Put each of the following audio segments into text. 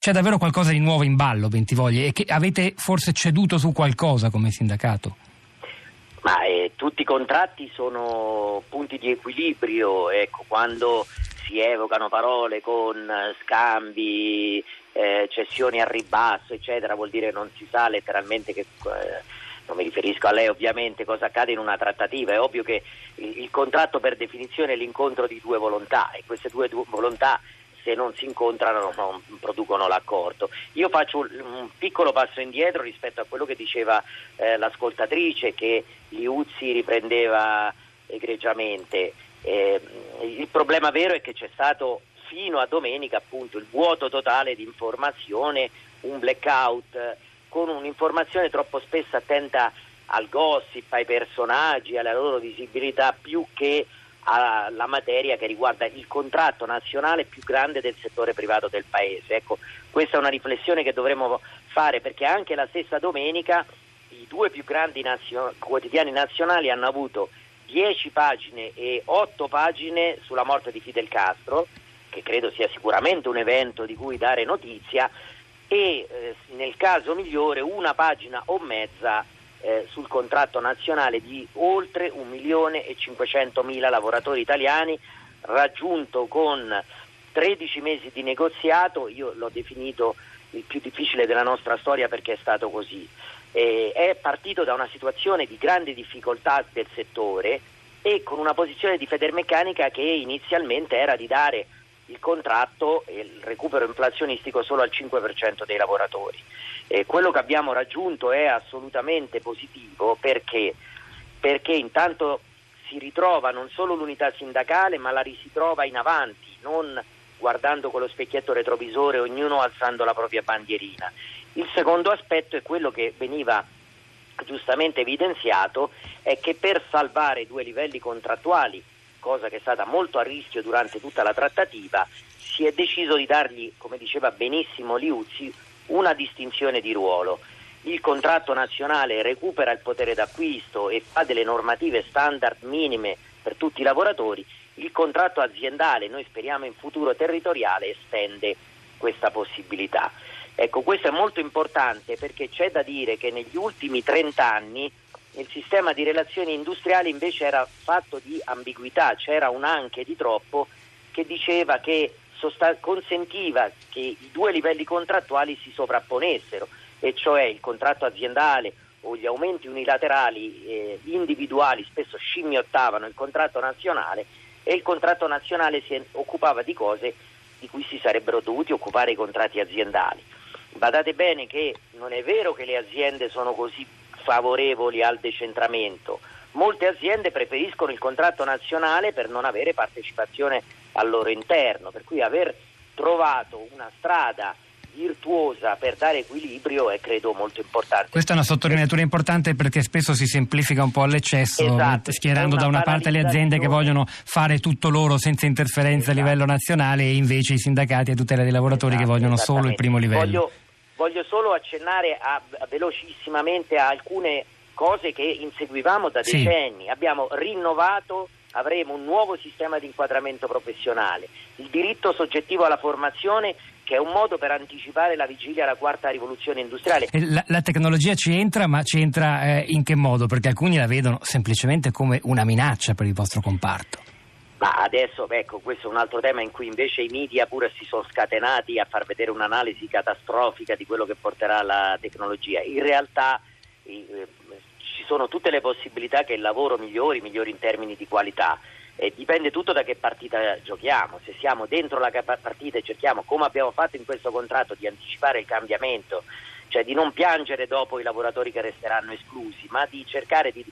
C'è davvero qualcosa di nuovo in ballo, Bentivogli, e che avete forse ceduto su qualcosa come sindacato? Ma eh, tutti i contratti sono punti di equilibrio, ecco, quando si evocano parole con eh, scambi, eh, cessioni a ribasso, eccetera, vuol dire non si sa letteralmente che eh, non mi riferisco a lei ovviamente cosa accade in una trattativa, è ovvio che il, contratto per definizione è l'incontro di due volontà e queste due, due volontà se non si incontrano non producono l'accordo. Io faccio un, piccolo passo indietro rispetto a quello che diceva eh, l'ascoltatrice che Liuzzi riprendeva egregiamente. Eh, il problema vero è che c'è stato fino a domenica appunto il vuoto totale di informazione, un blackout con un'informazione troppo spesso attenta al gossip, ai personaggi, alla loro visibilità più che alla materia che riguarda il contratto nazionale più grande del settore privato del Paese. Ecco, questa è una riflessione che dovremmo fare perché anche la stessa domenica i due più grandi nazio- quotidiani nazionali hanno avuto 10 pagine e 8 pagine sulla morte di Fidel Castro, che credo sia sicuramente un evento di cui dare notizia, e eh, nel caso migliore una pagina o mezza eh, sul contratto nazionale di oltre 1 milione e 500 mila lavoratori italiani, raggiunto con 13 mesi di negoziato, io l'ho definito il più difficile della nostra storia perché è stato così. Eh, è partito da una situazione di grande difficoltà del settore e con una posizione di Federmeccanica che inizialmente era di dare il contratto e il recupero inflazionistico solo al 5% dei lavoratori. Eh, quello che abbiamo raggiunto è assolutamente positivo perché, perché intanto si ritrova non solo l'unità sindacale ma la si trova in avanti, non guardando con lo specchietto retrovisore, ognuno alzando la propria bandierina. Il secondo aspetto è quello che veniva giustamente evidenziato, è che per salvare due livelli contrattuali, cosa che è stata molto a rischio durante tutta la trattativa, si è deciso di dargli, come diceva benissimo Liuzzi, una distinzione di ruolo. Il contratto nazionale recupera il potere d'acquisto e fa delle normative standard minime per tutti i lavoratori, il contratto aziendale, noi speriamo in futuro territoriale, estende questa possibilità. Ecco, questo è molto importante perché c'è da dire che negli ultimi 30 anni il sistema di relazioni industriali invece era fatto di ambiguità, c'era un anche di troppo che diceva che sosta- consentiva che i due livelli contrattuali si sovrapponessero, e cioè il contratto aziendale o gli aumenti unilaterali eh, individuali spesso scimmiottavano il contratto nazionale e il contratto nazionale si occupava di cose di cui si sarebbero dovuti occupare i contratti aziendali. Badate bene che non è vero che le aziende sono così favorevoli al decentramento, molte aziende preferiscono il contratto nazionale per non avere partecipazione al loro interno, per cui aver trovato una strada virtuosa per dare equilibrio è credo molto importante. Questa è una sottolineatura importante perché spesso si semplifica un po' all'eccesso, esatto, schierando una da una parte le aziende che vogliono fare tutto loro senza interferenze esatto. a livello nazionale e invece i sindacati a tutela dei lavoratori esatto, che vogliono solo il primo livello. Voglio, voglio solo accennare a, a velocissimamente a alcune cose che inseguivamo da decenni. Sì. Abbiamo rinnovato avremo un nuovo sistema di inquadramento professionale, il diritto soggettivo alla formazione che è un modo per anticipare la vigilia alla quarta rivoluzione industriale. La, la tecnologia ci entra, ma ci entra eh, in che modo? Perché alcuni la vedono semplicemente come una minaccia per il vostro comparto. Ma adesso, ecco, questo è un altro tema in cui invece i media pure si sono scatenati a far vedere un'analisi catastrofica di quello che porterà la tecnologia. In realtà eh, ci sono tutte le possibilità che il lavoro migliori, migliori in termini di qualità. Eh, dipende tutto da che partita giochiamo, se siamo dentro la partita e cerchiamo, come abbiamo fatto in questo contratto, di anticipare il cambiamento, cioè di non piangere dopo i lavoratori che resteranno esclusi, ma di cercare di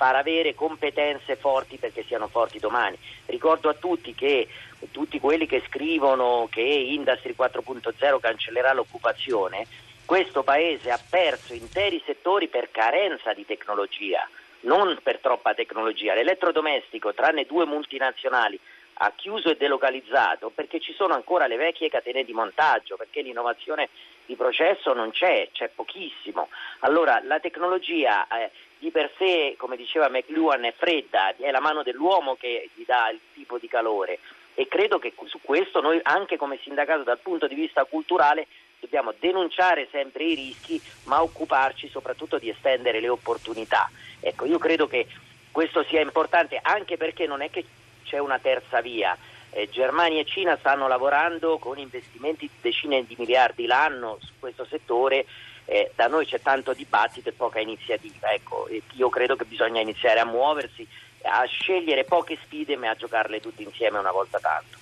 far avere competenze forti perché siano forti domani. Ricordo a tutti che tutti quelli che scrivono che Industry 4.0 cancellerà l'occupazione, questo Paese ha perso interi settori per carenza di tecnologia non per troppa tecnologia. L'elettrodomestico, tranne due multinazionali, ha chiuso e delocalizzato perché ci sono ancora le vecchie catene di montaggio, perché l'innovazione di processo non c'è, c'è pochissimo. Allora la tecnologia eh, di per sé, come diceva McLuhan, è fredda, è la mano dell'uomo che gli dà il tipo di calore e credo che su questo noi anche come sindacato dal punto di vista culturale dobbiamo denunciare sempre i rischi, ma occuparci soprattutto di estendere le opportunità. Ecco, io credo che questo sia importante anche perché non è che c'è una terza via. Eh, Germania e Cina stanno lavorando con investimenti di decine di miliardi l'anno su questo settore. Eh, da noi c'è tanto dibattito e poca iniziativa. Ecco, io credo che bisogna iniziare a muoversi, a scegliere poche sfide ma a giocarle tutte insieme una volta tanto.